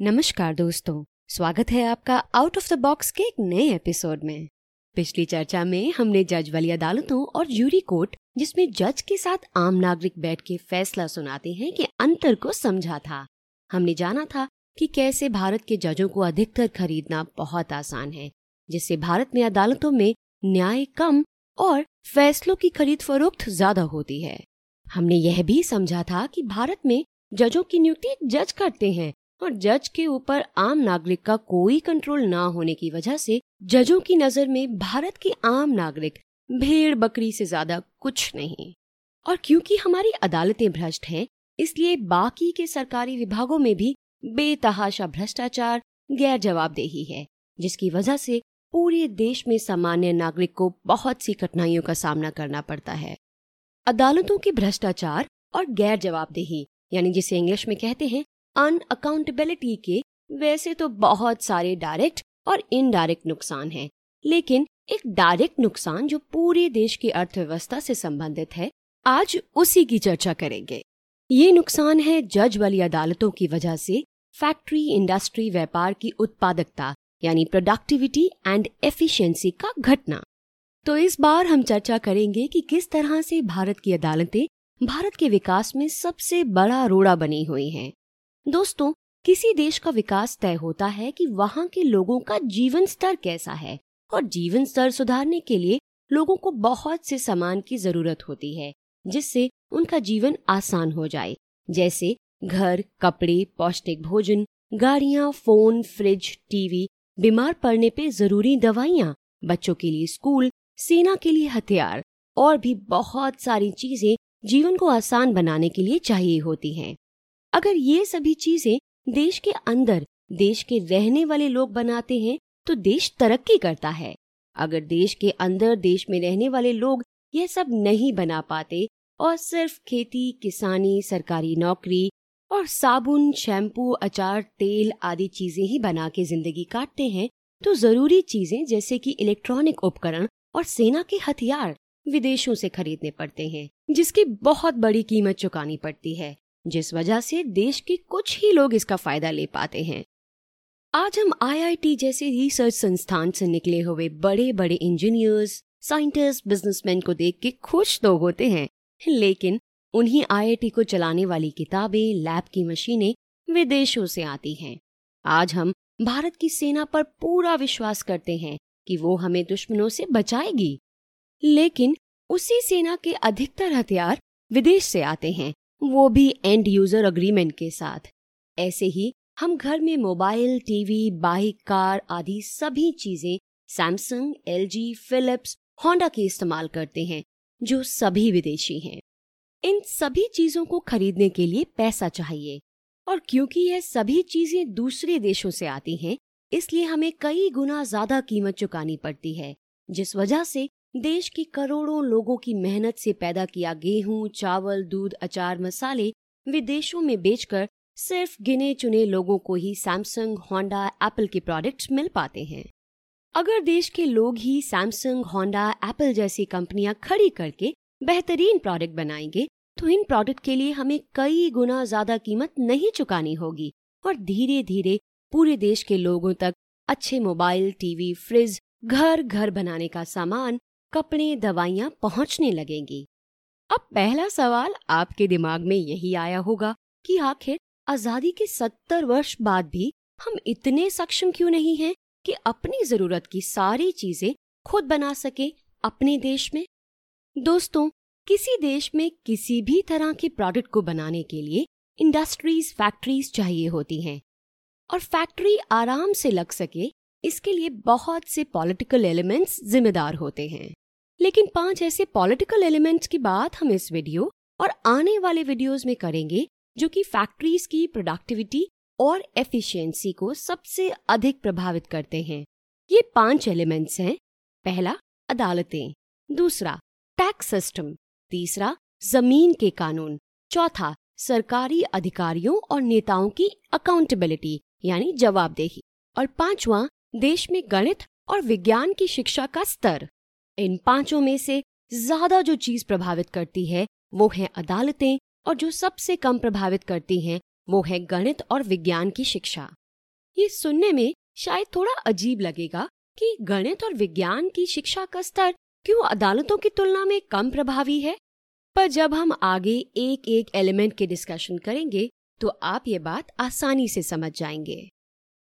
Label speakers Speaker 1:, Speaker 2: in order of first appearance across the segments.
Speaker 1: नमस्कार दोस्तों, स्वागत है आपका आउट ऑफ़ द बॉक्स के एक नए एपिसोड में। पिछली चर्चा में हमने जज वाली अदालतों और जूरी कोर्ट जिसमें जज के साथ आम नागरिक बैठ के फैसला सुनाते हैं कि अंतर को समझा था। हमने जाना था कि कैसे भारत के जजों को अधिकतर खरीदना बहुत आसान है, जिससे भारत में अदालतों में न्याय कम और फैसलों की खरीद फरोख्त ज़्यादा होती है। हमने यह भी समझा था कि भारत में जजों की नियुक्ति जज करते हैं और जज के ऊपर आम नागरिक का कोई कंट्रोल ना होने की वजह से जजों की नज़र में भारत के आम नागरिक भेड़ बकरी से ज़्यादा कुछ नहीं। और क्योंकि हमारी अदालतें भ्रष्ट हैं, इसलिए बाकी के सरकारी विभागों में भी बेतहाशा भ्रष्टाचार गैर जवाबदेही है, जिसकी वजह से पूरे देश में सामान्य नागरिक को बहुत सी कठिनाइयों का सामना करना पड़ता है। अदालतों के भ्रष्टाचार और गैर जवाबदेही यानी जिसे इंग्लिश में कहते हैं अनअकाउंटेबिलिटी के वैसे तो बहुत सारे डायरेक्ट और इनडायरेक्ट नुकसान हैं, लेकिन एक डायरेक्ट नुकसान जो पूरे देश की अर्थव्यवस्था से संबंधित है, आज उसी की चर्चा करेंगे। ये नुकसान है जज वाली अदालतों की वजह से फैक्ट्री इंडस्ट्री व्यापार की उत्पादकता, यानी प्रोडक्टिविटी एंड एफिशिएंसी का घटना। तो इस बार हम चर्चा करेंगे कि किस तरह से भारत की अदालतें भारत के विकास में सबसे बड़ा रोड़ा बनी हुई हैं। दोस्तों, किसी देश का विकास तय होता है कि वहाँ के लोगों का जीवन स्तर कैसा है और जीवन स्तर सुधारने के लिए लोगों को बहुत से सामान की ज़रूरत होती है, जिससे उनका जीवन आसान हो जाए। जैसे घर, कपड़े, पौष्टिक भोजन, गाड़ियाँ, फ़ोन, फ्रिज, टीवी, बीमार पड़ने पे ज़रूरी दवाइयाँ, बच्चों के लिए स्कूल, सेना के लिए हथियार और भी बहुत सारी चीज़ें जीवन को आसान बनाने के लिए चाहिए होती हैं। अगर ये सभी चीज़ें देश के अंदर, देश के रहने वाले लोग बनाते हैं तो देश तरक्की करता है। अगर देश के अंदर, देश में रहने वाले लोग यह सब नहीं बना पाते और सिर्फ़ खेती, किसानी, सरकारी नौकरी और साबुन, शैम्पू, अचार, तेल आदि चीज़ें ही बना के ज़िंदगी काटते हैं तो ज़रूरी चीज़ें जैसे कि इलेक्ट्रॉनिक उपकरण और सेना के हथियार विदेशों से खरीदने पड़ते हैं, जिसकी बहुत बड़ी कीमत चुकानी पड़ती है। जिस वजह से देश के कुछ ही लोग इसका फ़ायदा ले पाते हैं। आज हम आईआईटी जैसे रिसर्च संस्थान से निकले हुए बड़े बड़े इंजीनियर्स साइंटिस्ट बिजनेसमैन को देख के खुश तो होते हैं, लेकिन उन्हीं आईआईटी को चलाने वाली किताबें लैब की मशीनें विदेशों से आती हैं। आज हम भारत की सेना पर पूरा विश्वास करते हैं कि वो हमें दुश्मनों से बचाएगी। लेकिन उसी सेना के अधिकतर हथियार विदेश से आते हैं। वो भी एंड यूज़र अग्रीमेंट के साथ। ऐसे ही, हम घर में मोबाइल टीवी बाइक कार आदि सभी चीज़ें सैमसंग एलजी फिलिप्स होंडा के इस्तेमाल करते हैं, जो सभी विदेशी हैं। इन सभी चीज़ों को खरीदने के लिए पैसा चाहिए। और क्योंकि यह सभी चीज़ें दूसरे देशों से आती हैं, इसलिए हमें कई गुना ज़्यादा कीमत चुकानी पड़ती है, जिस वजह से देश की करोड़ों लोगों की मेहनत से पैदा किया गेहूँ, चावल, दूध, अचार, मसाले विदेशों में बेचकर सिर्फ़ गिने चुने लोगों को ही सैमसंग होंडा एप्पल के प्रोडक्ट्स मिल पाते हैं। अगर देश के लोग ही सैमसंग होंडा एप्पल जैसी कंपनियाँ खड़ी करके बेहतरीन प्रोडक्ट बनाएँगे तो इन प्रोडक्ट के लिए हमें कई गुना ज़्यादा कीमत नहीं चुकानी होगी और धीरे धीरे पूरे देश के लोगों तक अच्छे मोबाइल टीवी फ्रिज घर घर बनाने का सामान कपड़े, दवाइयाँ पहुँचने लगेंगी। अब पहला सवाल आपके दिमाग में यही आया होगा कि आखिर आज़ादी के सत्तर वर्ष बाद भी हम इतने सक्षम क्यों नहीं हैं कि अपनी ज़रूरत की सारी चीज़ें खुद बना सके अपने देश में? दोस्तों, किसी देश में किसी भी तरह के प्रोडक्ट को बनाने के लिए इंडस्ट्रीज़ फैक्ट्रीज चाहिए होती हैं। और फैक्ट्री आराम से लग सके, इसके लिए बहुत से पॉलिटिकल एलिमेंट्स जिम्मेदार होते हैं। लेकिन पाँच ऐसे पॉलिटिकल एलिमेंट्स की बात हम इस वीडियो और आने वाले वीडियोस में करेंगे, जो कि फैक्ट्रीज की प्रोडक्टिविटी और एफिशिएंसी को सबसे अधिक प्रभावित करते हैं। ये पाँच एलिमेंट्स हैं। पहला, अदालतें। दूसरा टैक्स सिस्टम तीसरा, ज़मीन के कानून। चौथा, सरकारी अधिकारियों और नेताओं की अकाउंटेबिलिटी यानी जवाबदेही। और पांचवा, देश में गणित और विज्ञान की शिक्षा का स्तर। इन पाँचों में से ज़्यादा जो चीज़ प्रभावित करती है, वो है अदालतें और जो सबसे कम प्रभावित करती हैं, वो है गणित और विज्ञान की शिक्षा। ये सुनने में शायद थोड़ा अजीब लगेगा कि गणित और विज्ञान की शिक्षा का स्तर क्यों अदालतों की तुलना में कम प्रभावी है? पर जब हम आगे एक एक एलिमेंट के डिस्कशन करेंगे तो आप ये बात आसानी से समझ जाएँगे।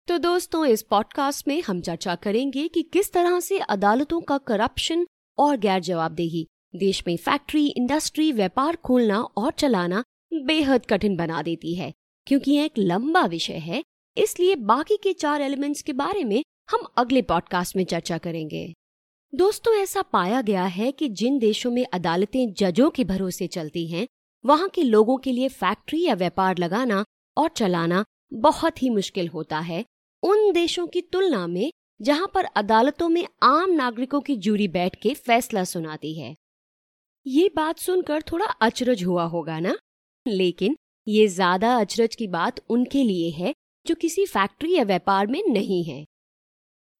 Speaker 1: तो दोस्तों, इस पॉडकास्ट में हम चर्चा करेंगे कि किस तरह से अदालतों का करप्शन और गैर जवाबदेही देश में फैक्ट्री इंडस्ट्री व्यापार खोलना और चलाना बेहद कठिन बना देती है। क्योंकि यह एक लंबा विषय है, इसलिए बाकी के चार एलिमेंट्स के बारे में हम अगले पॉडकास्ट में चर्चा करेंगे। दोस्तों, ऐसा पाया गया है कि जिन देशों में अदालतें जजों के भरोसे चलती हैं, वहाँ के लोगों के लिए फैक्ट्री या व्यापार लगाना और चलाना बहुत ही मुश्किल होता है। उन देशों की तुलना में, जहाँ पर अदालतों में आम नागरिकों की जूरी बैठ के फैसला सुनाती है। ये बात सुनकर थोड़ा अचरज हुआ होगा ना? लेकिन ये ज़्यादा अचरज की बात उनके लिए है, जो किसी फैक्ट्री या व्यापार में नहीं है।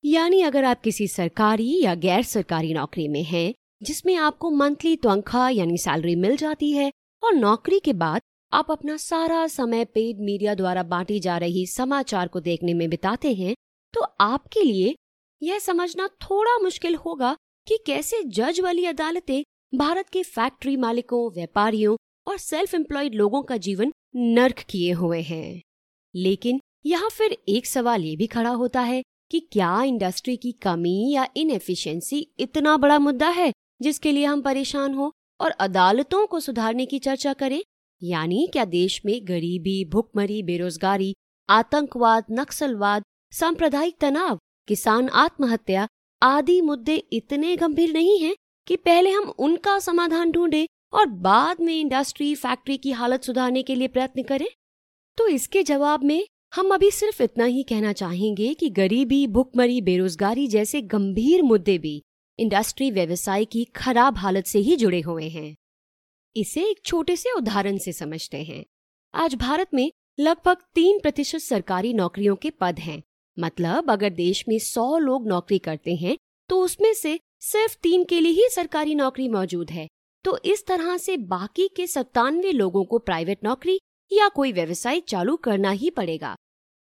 Speaker 1: यानी अगर आप किसी सरकारी या गैर सरकारी नौकरी में हैं, जिसमें आपको मंथली तनख्वाह यानी सैलरी मिल जाती है और नौकरी के बाद आप अपना सारा समय पेड मीडिया द्वारा बांटी जा रही समाचार को देखने में बिताते हैं तो आपके लिए यह समझना थोड़ा मुश्किल होगा कि कैसे जज वाली अदालतें भारत के फैक्ट्री मालिकों, व्यापारियों और सेल्फ एम्प्लॉयड लोगों का जीवन नर्क किए हुए हैं। लेकिन यहाँ फिर एक सवाल ये भी खड़ा होता है कि क्या इंडस्ट्री की कमी या इनएफिशिएंसी इतना बड़ा मुद्दा है जिसके लिए हम परेशान हो और अदालतों को सुधारने की चर्चा करें? यानी क्या देश में गरीबी, भुखमरी, बेरोजगारी, आतंकवाद, नक्सलवाद, सांप्रदायिक तनाव, किसान आत्महत्या आदि मुद्दे इतने गंभीर नहीं हैं कि पहले हम उनका समाधान ढूंढे और बाद में इंडस्ट्री, फैक्ट्री की हालत सुधारने के लिए प्रयत्न करें। तो इसके जवाब में हम अभी सिर्फ़ इतना ही कहना चाहेंगे कि गरीबी, भुखमरी, बेरोजगारी जैसे गंभीर मुद्दे भी इंडस्ट्री व्यवसाय की खराब हालत से ही जुड़े हुए हैं। इसे एक छोटे से उदाहरण से समझते हैं। आज भारत में लगभग तीन प्रतिशत सरकारी नौकरियों के पद हैं। मतलब अगर देश में सौ लोग नौकरी करते हैं तो उसमें से सिर्फ़ तीन के लिए ही सरकारी नौकरी मौजूद है। तो इस तरह से बाकी के सत्तानवे लोगों को प्राइवेट नौकरी या कोई व्यवसाय चालू करना ही पड़ेगा।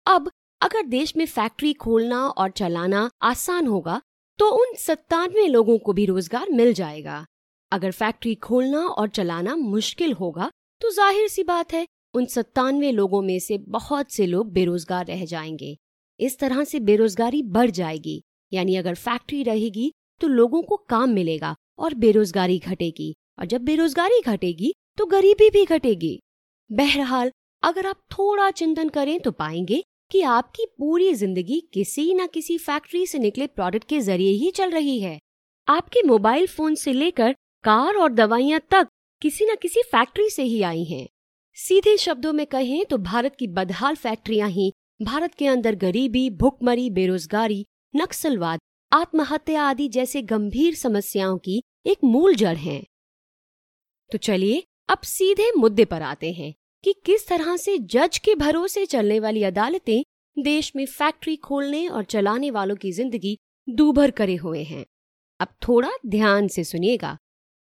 Speaker 1: अब अगर देश में फैक्ट्री खोलना और चलाना आसान होगा तो उन सत्तानवे लोगों को भी रोज़गार मिल जाएगा। अगर फैक्ट्री खोलना और चलाना मुश्किल होगा तो ज़ाहिर सी बात है, उन सत्तानवे लोगों में से बहुत से लोग बेरोजगार रह जाएँगे। इस तरह से बेरोजगारी बढ़ जाएगी, यानी अगर फैक्ट्री रहेगी तो लोगों को काम मिलेगा और बेरोजगारी घटेगी। और जब बेरोजगारी घटेगी तो गरीबी भी घटेगी। बहरहाल, अगर आप थोड़ा चिंतन करें तो पाएँगे कि आपकी पूरी ज़िंदगी किसी न किसी फैक्ट्री से निकले प्रोडक्ट के ज़रिए ही चल रही है। आपके मोबाइल फ़ोन से लेकर कार और दवाइयाँ तक किसी न किसी फैक्ट्री से ही आई हैं। सीधे शब्दों में कहें तो भारत की बदहाल फैक्ट्रियाँ ही भारत के अंदर गरीबी, भुखमरी, बेरोजगारी, नक्सलवाद, आत्महत्या आदि जैसे गंभीर समस्याओं की एक मूल जड़ हैं। तो चलिए अब सीधे मुद्दे पर आते हैं कि किस तरह से जज के भरोसे चलने वाली अदालतें देश में फैक्ट्री खोलने और चलाने वालों की ज़िंदगी दूभर करे हुए हैं। अब थोड़ा ध्यान से सुनिएगा।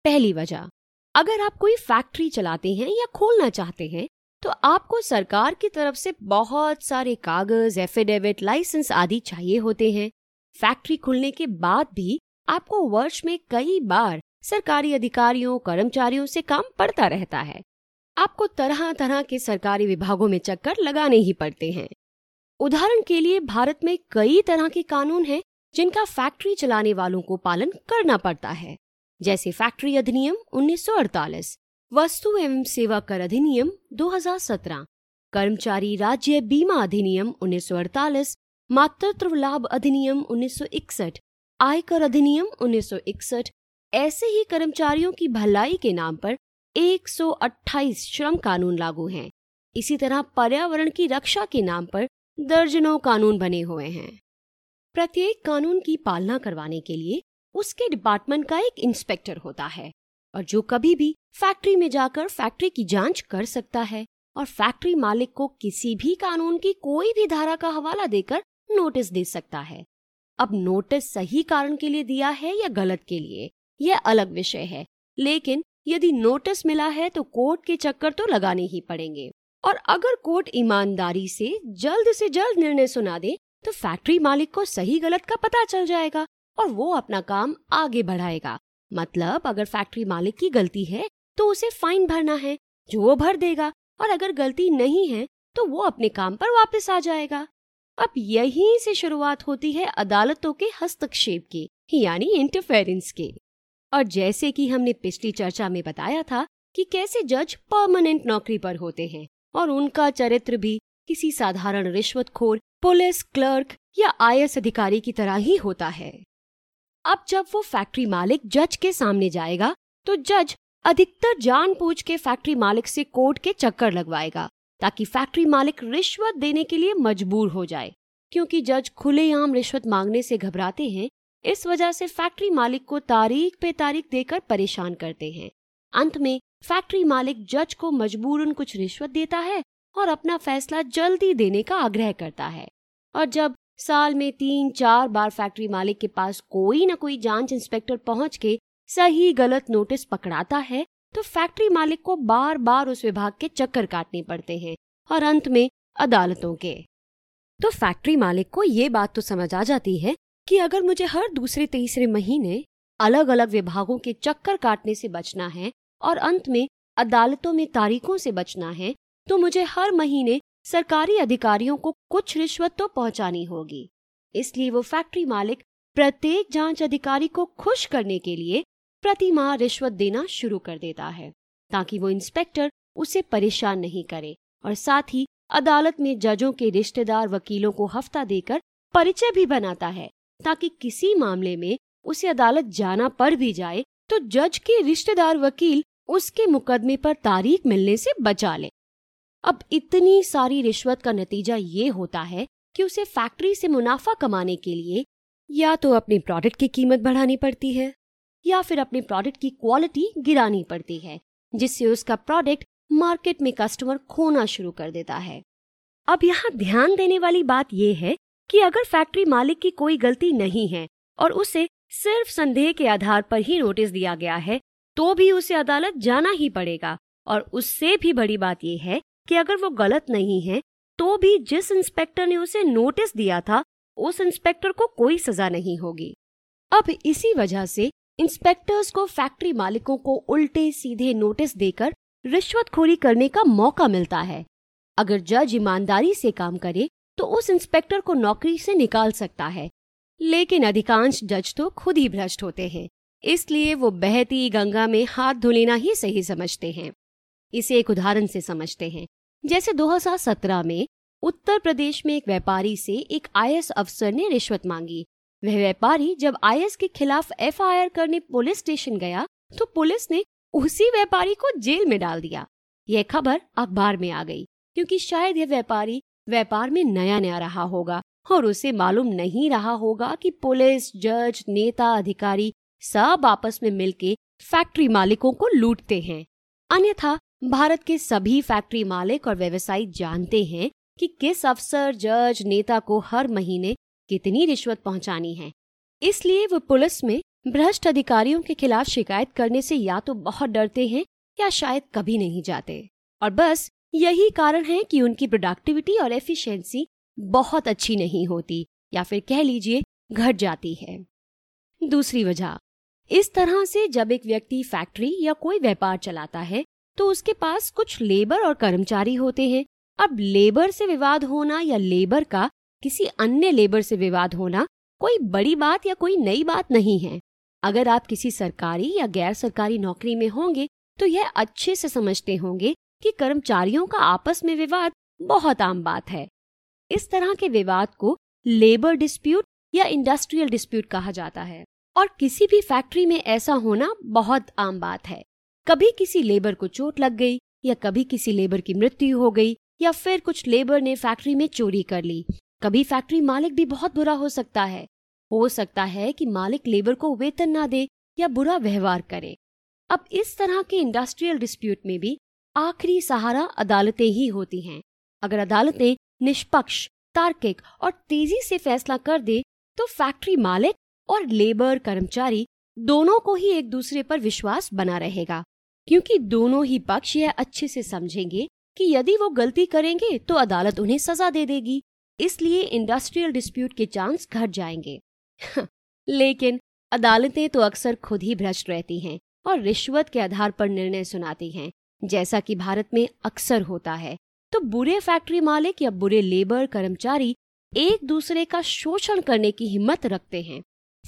Speaker 1: पहली वजह, अगर आप कोई फैक्ट्री चलाते हैं या खोलना चाहते हैं तो आपको सरकार की तरफ़ से बहुत सारे कागज़ एफिडेविट लाइसेंस आदि चाहिए होते हैं। फैक्ट्री खुलने के बाद भी आपको वर्ष में कई बार सरकारी अधिकारियों, कर्मचारियों से काम पड़ता रहता है। आपको तरह तरह के सरकारी विभागों में चक्कर लगाने ही पड़ते हैं। उदाहरण के लिए भारत में कई तरह के कानून हैं जिनका फैक्ट्री चलाने वालों को पालन करना पड़ता है। जैसे फैक्ट्री अधिनियम 1948, वस्तु एवं सेवा कर अधिनियम 2017, कर्मचारी राज्य बीमा अधिनियम 1948, मातृत्व लाभ अधिनियम 1961, आयकर अधिनियम 1961, ऐसे ही कर्मचारियों की भलाई के नाम पर 128 श्रम कानून लागू हैं। इसी तरह पर्यावरण की रक्षा के नाम पर दर्जनों कानून बने हुए हैं। प्रत्येक कानून की पालना करवाने के लिए उसके डिपार्टमेंट का एक इंस्पेक्टर होता है और जो कभी भी फैक्ट्री में जाकर फैक्ट्री की जाँच कर सकता है और फैक्ट्री मालिक को किसी भी कानून की कोई भी धारा का हवाला देकर नोटिस दे सकता है। अब नोटिस सही कारण के लिए दिया है या गलत के लिए, यह अलग विषय है। लेकिन यदि नोटिस मिला है तो कोर्ट के चक्कर तो लगाने ही पड़ेंगे। और अगर कोर्ट ईमानदारी से जल्द से जल्द निर्णय सुना दे तो फैक्ट्री मालिक को सही गलत का पता चल जाएगा। और वो अपना काम आगे बढ़ाएगा। मतलब अगर फैक्ट्री मालिक की गलती है तो उसे फाइन भरना है, जो वो भर देगा। और अगर गलती नहीं है तो वो अपने काम पर वापस आ जाएगा। अब यहीं से शुरुआत होती है अदालतों के हस्तक्षेप की, यानी इंटरफेरेंस के। और जैसे कि हमने पिछली चर्चा में बताया था कि कैसे जज परमानेंट नौकरी पर होते हैं, और उनका चरित्र भी किसी साधारण रिश्वतखोर, पुलिस, क्लर्क या आईएएस अधिकारी की तरह ही होता है। अब जब वो फैक्ट्री मालिक जज के सामने जाएगा तो जज अधिकतर जानबूझ के फैक्ट्री मालिक से कोर्ट के चक्कर लगवाएगा, ताकि फैक्ट्री मालिक रिश्वत देने के लिए मजबूर हो जाए। क्योंकि जज खुलेआम रिश्वत मांगने से घबराते हैं, इस वजह से फैक्ट्री मालिक को तारीख पे तारीख देकर परेशान करते हैं। अंत में फैक्ट्री मालिक जज को मजबूरन कुछ रिश्वत देता है और अपना फैसला जल्दी देने का आग्रह करता है। और जब साल में तीन चार बार फैक्ट्री मालिक के पास कोई न कोई जाँच इंस्पेक्टर पहुँच के सही गलत नोटिस पकड़ाता है तो फैक्ट्री मालिक को बार बार उस विभाग के चक्कर काटने पड़ते हैं और अंत में अदालतों के। तो फैक्ट्री मालिक को ये बात तो समझ आ जाती है कि अगर मुझे हर दूसरे तीसरे महीने अलग अलग विभागों के चक्कर काटने से बचना है और अंत में अदालतों में तारीखों से बचना है तो मुझे हर महीने सरकारी अधिकारियों को कुछ रिश्वत तो पहुंचानी होगी। इसलिए वो फैक्ट्री मालिक प्रत्येक जाँच अधिकारी को खुश करने के लिए प्रति माह रिश्वत देना शुरू कर देता है, ताकि वो इंस्पेक्टर उसे परेशान नहीं करे और साथ ही अदालत में जजों के रिश्तेदार वकीलों को हफ़्ता देकर परिचय भी बनाता है, ताकि किसी मामले में उसे अदालत जाना पड़ भी जाए तो जज के रिश्तेदार वकील उसके मुकदमे पर तारीख मिलने से बचा ले। अब इतनी सारी रिश्वत का नतीजा ये होता है कि उसे फैक्ट्री से मुनाफा कमाने के लिए या तो अपने प्रोडक्ट की कीमत बढ़ानी पड़ती है, या फिर अपने प्रोडक्ट की क्वालिटी गिरानी पड़ती है, जिससे उसका प्रोडक्ट मार्केट में कस्टमर खोना शुरू कर देता है। अब यहाँ ध्यान देने वाली बात यह है कि अगर फैक्ट्री मालिक की कोई गलती नहीं है और उसे सिर्फ़ संदेह के आधार पर ही नोटिस दिया गया है तो भी उसे अदालत जाना ही पड़ेगा। और उससे भी बड़ी बात यह है कि अगर वो गलत नहीं है तो भी जिस इंस्पेक्टर ने उसे नोटिस दिया था, उस इंस्पेक्टर को कोई सजा नहीं होगी। अब इसी वजह से इंस्पेक्टर्स को फैक्ट्री मालिकों को उल्टे सीधे नोटिस देकर रिश्वतखोरी करने का मौका मिलता है। अगर जज ईमानदारी से काम करे तो उस इंस्पेक्टर को नौकरी से निकाल सकता है। लेकिन अधिकांश जज तो खुद ही भ्रष्ट होते हैं, इसलिए वो बहती गंगा में हाथ धुलेना ही सही समझते हैं। इसे एक उदाहरण से समझते हैं। जैसे 2017 में उत्तर प्रदेश में एक व्यापारी से एक आईएएस अफसर ने रिश्वत मांगी। वह व्यापारी जब आईएएस के खिलाफ एफआईआर करने पुलिस स्टेशन गया तो पुलिस ने उसी व्यापारी को जेल में डाल दिया। यह खबर अखबार में आ गई, क्योंकि शायद यह व्यापारी व्यापार में नया नया रहा होगा, और उसे मालूम नहीं रहा होगा कि पुलिस, जज, नेता, अधिकारी सब आपस में मिलके फैक्ट्री मालिकों को लूटते हैं। अन्यथा भारत के सभी फैक्ट्री मालिक और व्यवसायी जानते हैं कि किस अफसर, जज, नेता को हर महीने कितनी रिश्वत पहुंचानी है। इसलिए वो पुलिस में भ्रष्ट अधिकारियों के खिलाफ शिकायत करने से या तो बहुत डरते हैं या शायद कभी नहीं जाते। और बस यही कारण है कि उनकी प्रोडक्टिविटी और एफिशिएंसी बहुत अच्छी नहीं होती, या फिर कह लीजिए घट जाती है। दूसरी वजह, इस तरह से जब एक व्यक्ति फैक्ट्री या कोई व्यापार चलाता है तो उसके पास कुछ लेबर और कर्मचारी होते हैं। अब लेबर से विवाद होना या लेबर का किसी अन्य लेबर से विवाद होना कोई बड़ी बात या कोई नई बात नहीं है। अगर आप किसी सरकारी या गैर सरकारी नौकरी में होंगे तो यह अच्छे से समझते होंगे कि कर्मचारियों का आपस में विवाद बहुत आम बात है। इस तरह के विवाद को लेबर डिस्प्यूट या इंडस्ट्रियल डिस्प्यूट कहा जाता है। और किसी भी फैक्ट्री में ऐसा होना बहुत आम बात है। कभी किसी लेबर को चोट लग गई, या कभी किसी लेबर की मृत्यु हो गई, या फिर कुछ लेबर ने फैक्ट्री में चोरी कर ली। कभी फैक्ट्री मालिक भी बहुत बुरा हो सकता है। हो सकता है कि मालिक लेबर को वेतन ना दे, या बुरा व्यवहार करे। अब इस तरह के इंडस्ट्रियल डिस्प्यूट में भी आखिरी सहारा अदालतें ही होती हैं। अगर अदालतें निष्पक्ष, तार्किक और तेज़ी से फैसला कर दे तो फैक्ट्री मालिक और लेबर कर्मचारी दोनों को ही एक दूसरे पर विश्वास बना रहेगा। क्योंकि दोनों ही पक्ष यह अच्छे से समझेंगे कि यदि वो गलती करेंगे तो अदालत उन्हें सजा दे देगी। इसलिए इंडस्ट्रियल डिस्प्यूट के चांस घट जाएँगे। लेकिन अदालतें तो अक्सर खुद ही भ्रष्ट रहती हैं और रिश्वत के आधार पर निर्णय सुनाती हैं, जैसा कि भारत में अक्सर होता है। तो बुरे फैक्ट्री मालिक या बुरे लेबर कर्मचारी एक दूसरे का शोषण करने की हिम्मत रखते हैं।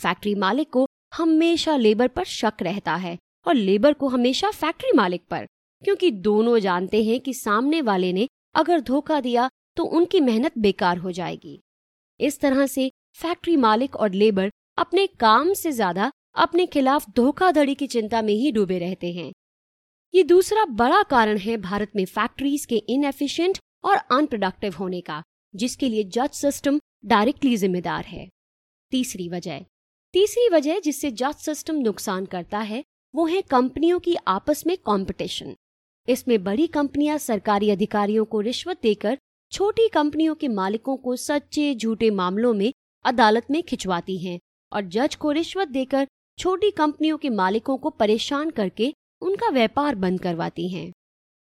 Speaker 1: फैक्ट्री मालिक को हमेशा लेबर पर शक रहता है। और लेबर को हमेशा फैक्ट्री मालिक पर, क्योंकि दोनों जानते हैं कि सामने वाले ने अगर धोखा दिया तो उनकी मेहनत बेकार हो जाएगी। इस तरह से फैक्ट्री मालिक और लेबर अपने काम से ज़्यादा अपने खिलाफ धोखाधड़ी की चिंता में ही डूबे रहते हैं। ये दूसरा बड़ा कारण है भारत में फैक्ट्रीज के इनएफिशिएंट और अनप्रोडक्टिव होने का, जिसके लिए जज सिस्टम डायरेक्टली जिम्मेदार है। तीसरी वजह तीसरी वजह जिससे जज सिस्टम नुकसान करता है वो है कंपनियों की आपस में कंपटीशन इसमें बड़ी कंपनियाँ सरकारी अधिकारियों को रिश्वत देकर छोटी कंपनियों के मालिकों को सच्चे झूठे मामलों में अदालत में खिंचवाती हैं और जज को रिश्वत देकर छोटी कंपनियों के मालिकों को परेशान करके उनका व्यापार बंद करवाती हैं।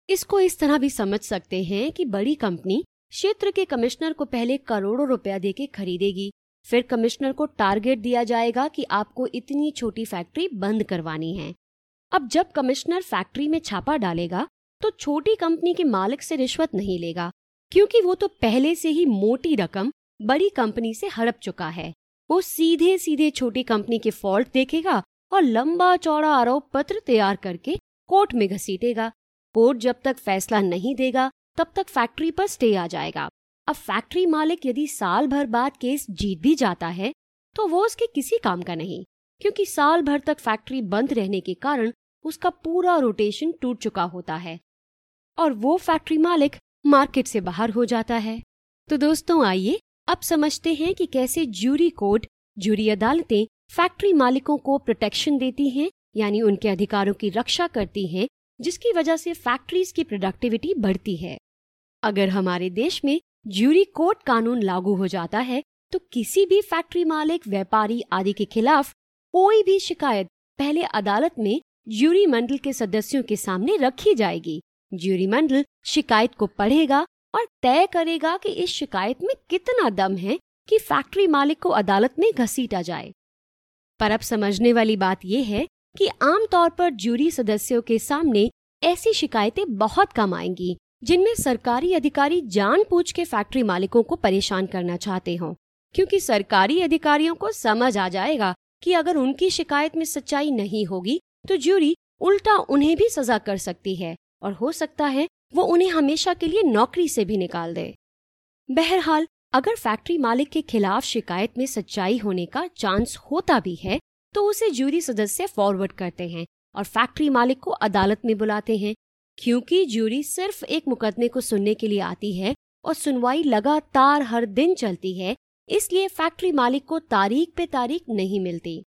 Speaker 1: इसको इस तरह भी समझ सकते हैं कि बड़ी कंपनी क्षेत्र के कमिश्नर को पहले करोड़ों रुपया देके खरीदेगी फिर कमिश्नर को टारगेट दिया जाएगा कि आपको इतनी छोटी फैक्ट्री बंद करवानी है। अब जब कमिश्नर फैक्ट्री में छापा डालेगा तो छोटी कंपनी के मालिक से रिश्वत नहीं लेगा, क्योंकि वो तो पहले से ही मोटी रकम बड़ी कंपनी से हड़प चुका है। वो सीधे सीधे छोटी कंपनी के फॉल्ट देखेगा और लंबा चौड़ा आरोप पत्र तैयार करके कोर्ट में घसीटेगा। कोर्ट जब तक फैसला नहीं देगा, तब तक फैक्ट्री पर स्टे आ जाएगा। अब फैक्ट्री मालिक यदि साल भर बाद केस जीत भी जाता है तो वो उसके किसी काम का नहीं, क्योंकि साल भर तक फैक्ट्री बंद रहने के कारण उसका पूरा रोटेशन टूट चुका होता है। और वो फैक्ट्री मालिक मार्केट से बाहर हो जाता है। तो दोस्तों आइए, अब समझते हैं कि कैसे जूरी कोर्ट जूरी अदालतें फैक्ट्री मालिकों को प्रोटेक्शन देती हैं, यानी उनके अधिकारों की रक्षा करती हैं, जिसकी वजह से फैक्ट्रीज की प्रोडक्टिविटी बढ़ती है। अगर हमारे देश में ज्यूरी कोर्ट कानून लागू हो जाता है तो किसी भी फैक्ट्री मालिक, व्यापारी आदि के खिलाफ कोई भी शिकायत पहले अदालत में ज्यूरी मंडल के सदस्यों के सामने रखी जाएगी। ज्यूरी मंडल शिकायत को पढ़ेगा और तय करेगा कि इस शिकायत में कितना दम है कि फैक्ट्री मालिक को अदालत में घसीटा जाए। पर अब समझने वाली बात यह है कि आमतौर पर ज्यूरी सदस्यों के सामने ऐसी शिकायतें बहुत कम आएँगी। जिनमें सरकारी अधिकारी जानबूझ के फैक्ट्री मालिकों को परेशान करना चाहते हों, क्योंकि सरकारी अधिकारियों को समझ आ जाएगा कि अगर उनकी शिकायत में सच्चाई नहीं होगी तो ज्यूरी उल्टा उन्हें भी सजा कर सकती है और हो सकता है वो उन्हें हमेशा के लिए नौकरी से भी निकाल दे। बहरहाल, अगर फैक्ट्री मालिक के खिलाफ शिकायत में सच्चाई होने का चांस होता भी है तो उसे ज्यूरी सदस्य फॉरवर्ड करते हैं और फैक्ट्री मालिक को अदालत में बुलाते हैं क्योंकि ज्यूरी सिर्फ़ एक मुकदमे को सुनने के लिए आती है और सुनवाई लगातार हर दिन चलती है, इसलिए फैक्ट्री मालिक को तारीख पे तारीख नहीं मिलती।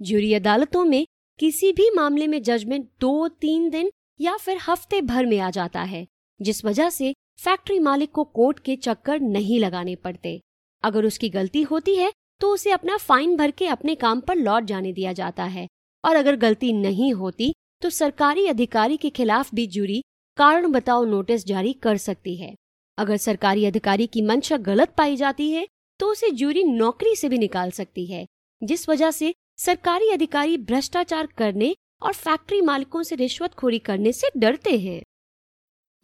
Speaker 1: ज्यूरी अदालतों में किसी भी मामले में जजमेंट दो, तीन दिन या फिर हफ़्ते भर में आ जाता है, जिस वजह से फैक्ट्री मालिक को कोर्ट के चक्कर नहीं लगाने पड़ते। अगर उसकी गलती होती है तो उसे अपना फाइन भर के अपने काम पर लौट जाने दिया जाता है, और अगर गलती नहीं होती तो सरकारी अधिकारी के खिलाफ भी जूरी कारण बताओ नोटिस जारी कर सकती है। अगर सरकारी अधिकारी की मंशा गलत पाई जाती है तो उसे जूरी नौकरी से भी निकाल सकती है, जिस वजह से सरकारी अधिकारी भ्रष्टाचार करने और फैक्ट्री मालिकों से रिश्वतखोरी करने से डरते हैं।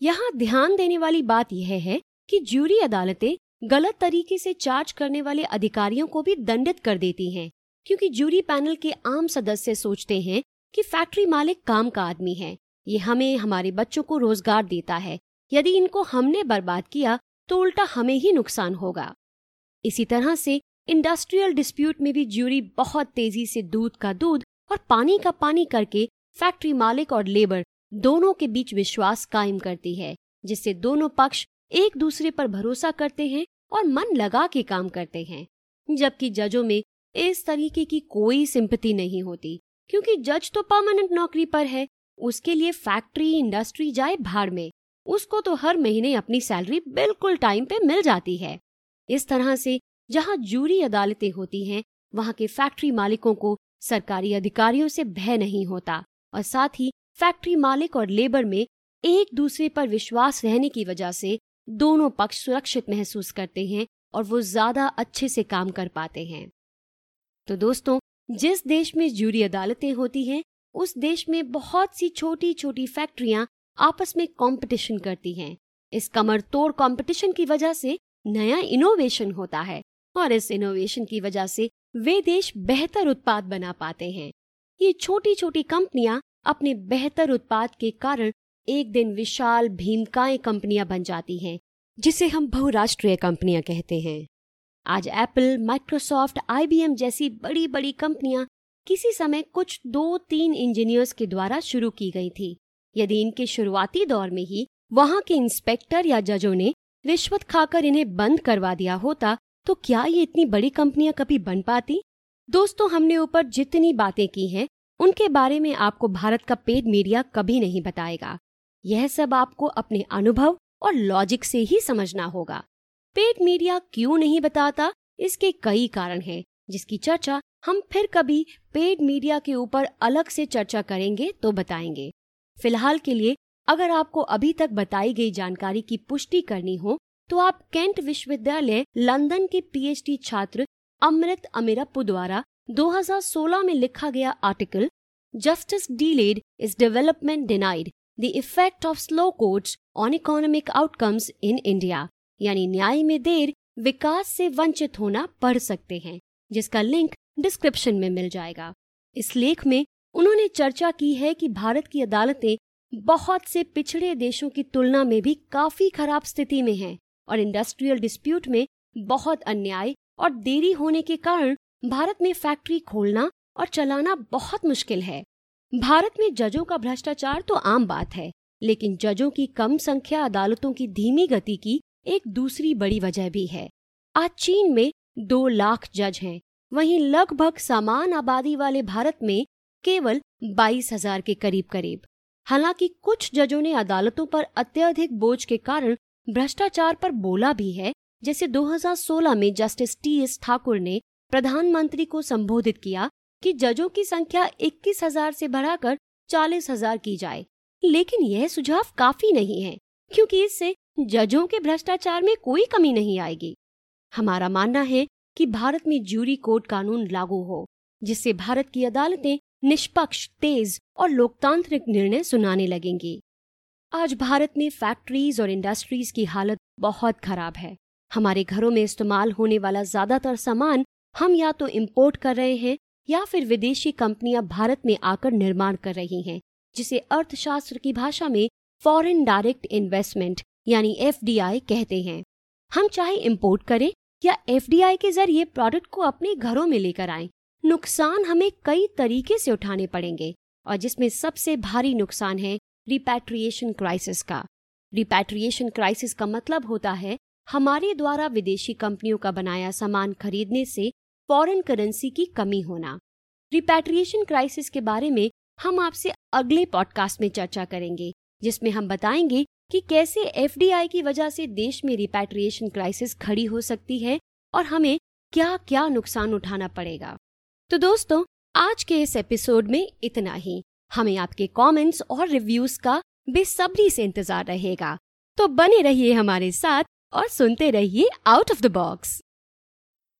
Speaker 1: यहाँ ध्यान देने वाली बात यह है कि जूरी अदालतें गलत तरीके से चार्ज करने वाले अधिकारियों को भी दंडित कर देती हैं, क्योंकि जूरी पैनल के आम सदस्य सोचते हैं कि फैक्ट्री मालिक काम का आदमी है। ये हमें, हमारे बच्चों को रोज़गार देता है। यदि इनको हमने बर्बाद किया तो उल्टा हमें ही नुकसान होगा। इसी तरह से इंडस्ट्रियल डिस्प्यूट में भी ज्यूरी बहुत तेज़ी से दूध का दूध और पानी का पानी करके फैक्ट्री मालिक और लेबर दोनों के बीच विश्वास कायम करती है, जिससे दोनों पक्ष एक दूसरे पर भरोसा करते हैं और मन लगा के काम करते हैं, जबकि जजों में इस तरीके की कोई सिंपति नहीं होती। क्योंकि जज तो परमानेंट नौकरी पर है। उसके लिए फैक्ट्री इंडस्ट्री जाए भाड़ में। उसको तो हर महीने अपनी सैलरी बिल्कुल टाइम पे मिल जाती है। इस तरह से जहाँ जूरी अदालतें होती हैं, वहाँ के फैक्ट्री मालिकों को सरकारी अधिकारियों से भय नहीं होता और साथ ही फैक्ट्री मालिक और लेबर में एक दूसरे पर विश्वास रहने की वजह से दोनों पक्ष सुरक्षित महसूस करते हैं और वो ज़्यादा अच्छे से काम कर पाते हैं। तो दोस्तों जिस देश में जूरी अदालतें होती हैं, उस देश में बहुत सी छोटी छोटी फैक्ट्रियाँ आपस में कंपटीशन करती हैं। इस कमर तोड़ कंपटीशन की वजह से नया इनोवेशन होता है और इस इनोवेशन की वजह से वे देश बेहतर उत्पाद बना पाते हैं। ये छोटी छोटी कंपनियाँ अपने बेहतर उत्पाद के कारण एक दिन विशाल भीमकाय कंपनियाँ बन जाती हैं, जिसे हम बहुराष्ट्रीय कंपनियाँ कहते हैं। आज एप्पल माइक्रोसॉफ्ट आईबीएम जैसी बड़ी बड़ी कंपनियाँ किसी समय कुछ दो तीन इंजीनियर्स के द्वारा शुरू की गई थी। यदि इनके शुरुआती दौर में ही वहाँ के इंस्पेक्टर या जजों ने रिश्वत खाकर इन्हें बंद करवा दिया होता तो क्या ये इतनी बड़ी कंपनियाँ कभी बन पाती? दोस्तों, हमने ऊपर जितनी बातें की हैं, उनके बारे में आपको भारत का पेड मीडिया कभी नहीं बताएगा। यह सब आपको अपने अनुभव और लॉजिक से ही समझना होगा। पेड मीडिया क्यों नहीं बताता? इसके कई कारण हैं, जिसकी चर्चा हम फिर कभी पेड मीडिया के ऊपर अलग से चर्चा करेंगे तो बताएँगे। फ़िलहाल के लिए, अगर आपको अभी तक बताई गई जानकारी की पुष्टि करनी हो तो आप केंट विश्वविद्यालय लंदन के पीएचडी छात्र अमृत अमीरप्पू द्वारा 2016 में लिखा गया article, justice delayed is development denied the effect of slow courts on economic outcomes in India. यानी न्याय में देर विकास से वंचित होना पढ़ सकते हैं, जिसका लिंक डिस्क्रिप्शन में मिल जाएगा। इस लेख में उन्होंने चर्चा की है कि भारत की अदालतें बहुत से पिछड़े देशों की तुलना में भी काफ़ी खराब स्थिति में हैं और इंडस्ट्रियल डिस्प्यूट में बहुत अन्याय और देरी होने के कारण भारत में फैक्ट्री खोलना और चलाना बहुत मुश्किल है। भारत में जजों का भ्रष्टाचार तो आम बात है, लेकिन जजों की कम संख्या अदालतों की धीमी गति की एक दूसरी बड़ी वजह भी है। आज चीन में दो लाख जज हैं। वहीं लगभग समान आबादी वाले भारत में केवल बाईस हज़ार के करीब करीब। हालाँकि कुछ जजों ने अदालतों पर अत्यधिक बोझ के कारण भ्रष्टाचार पर बोला भी है, जैसे 2016 में जस्टिस टी एस ठाकुर ने प्रधानमंत्री को संबोधित किया कि जजों की संख्या इक्कीस हज़ार से बढ़ाकर चालीस हज़ार की जाए। लेकिन यह सुझाव काफ़ी नहीं है, क्योंकि इससे जजों के भ्रष्टाचार में कोई कमी नहीं आएगी। हमारा मानना है कि भारत में जूरी कोड कानून लागू हो, जिससे भारत की अदालतें निष्पक्ष, तेज और लोकतांत्रिक निर्णय सुनाने लगेंगी। आज भारत में फैक्ट्रीज और इंडस्ट्रीज़ की हालत बहुत खराब है। हमारे घरों में इस्तेमाल होने वाला ज़्यादातर सामान हम या तो इम्पोर्ट कर रहे हैं या फिर विदेशी कंपनियाँ भारत में आकर निर्माण कर रही हैं, जिसे अर्थशास्त्र की भाषा में फॉरेन डायरेक्ट इन्वेस्टमेंट यानी एफडीआई कहते हैं। हम चाहे इम्पोर्ट करें या एफडीआई के ज़रिए प्रोडक्ट को अपने घरों में लेकर आए, नुकसान हमें कई तरीके से उठाने पड़ेंगे और जिसमें सबसे भारी नुकसान है रिपैट्रिएशन क्राइसिस का। रिपैट्रिएशन क्राइसिस का मतलब होता है हमारे द्वारा विदेशी कंपनियों का बनाया सामान खरीदने से फॉरेन करेंसी की कमी होना। रिपैट्रिएशन क्राइसिस के बारे में हम आपसे अगले पॉडकास्ट में चर्चा करेंगे, जिसमें हम बताएँगे कि कैसे एफडीआई की वजह से देश में रिपेट्रिएशन क्राइसिस खड़ी हो सकती है और हमें क्या क्या नुकसान उठाना पड़ेगा। तो दोस्तों, आज के इस एपिसोड में इतना ही। हमें आपके कमेंट्स और रिव्यूज़ का बेसब्री से इंतज़ार रहेगा। तो बने रहिए हमारे साथ और सुनते रहिए आउट ऑफ़ द बॉक्स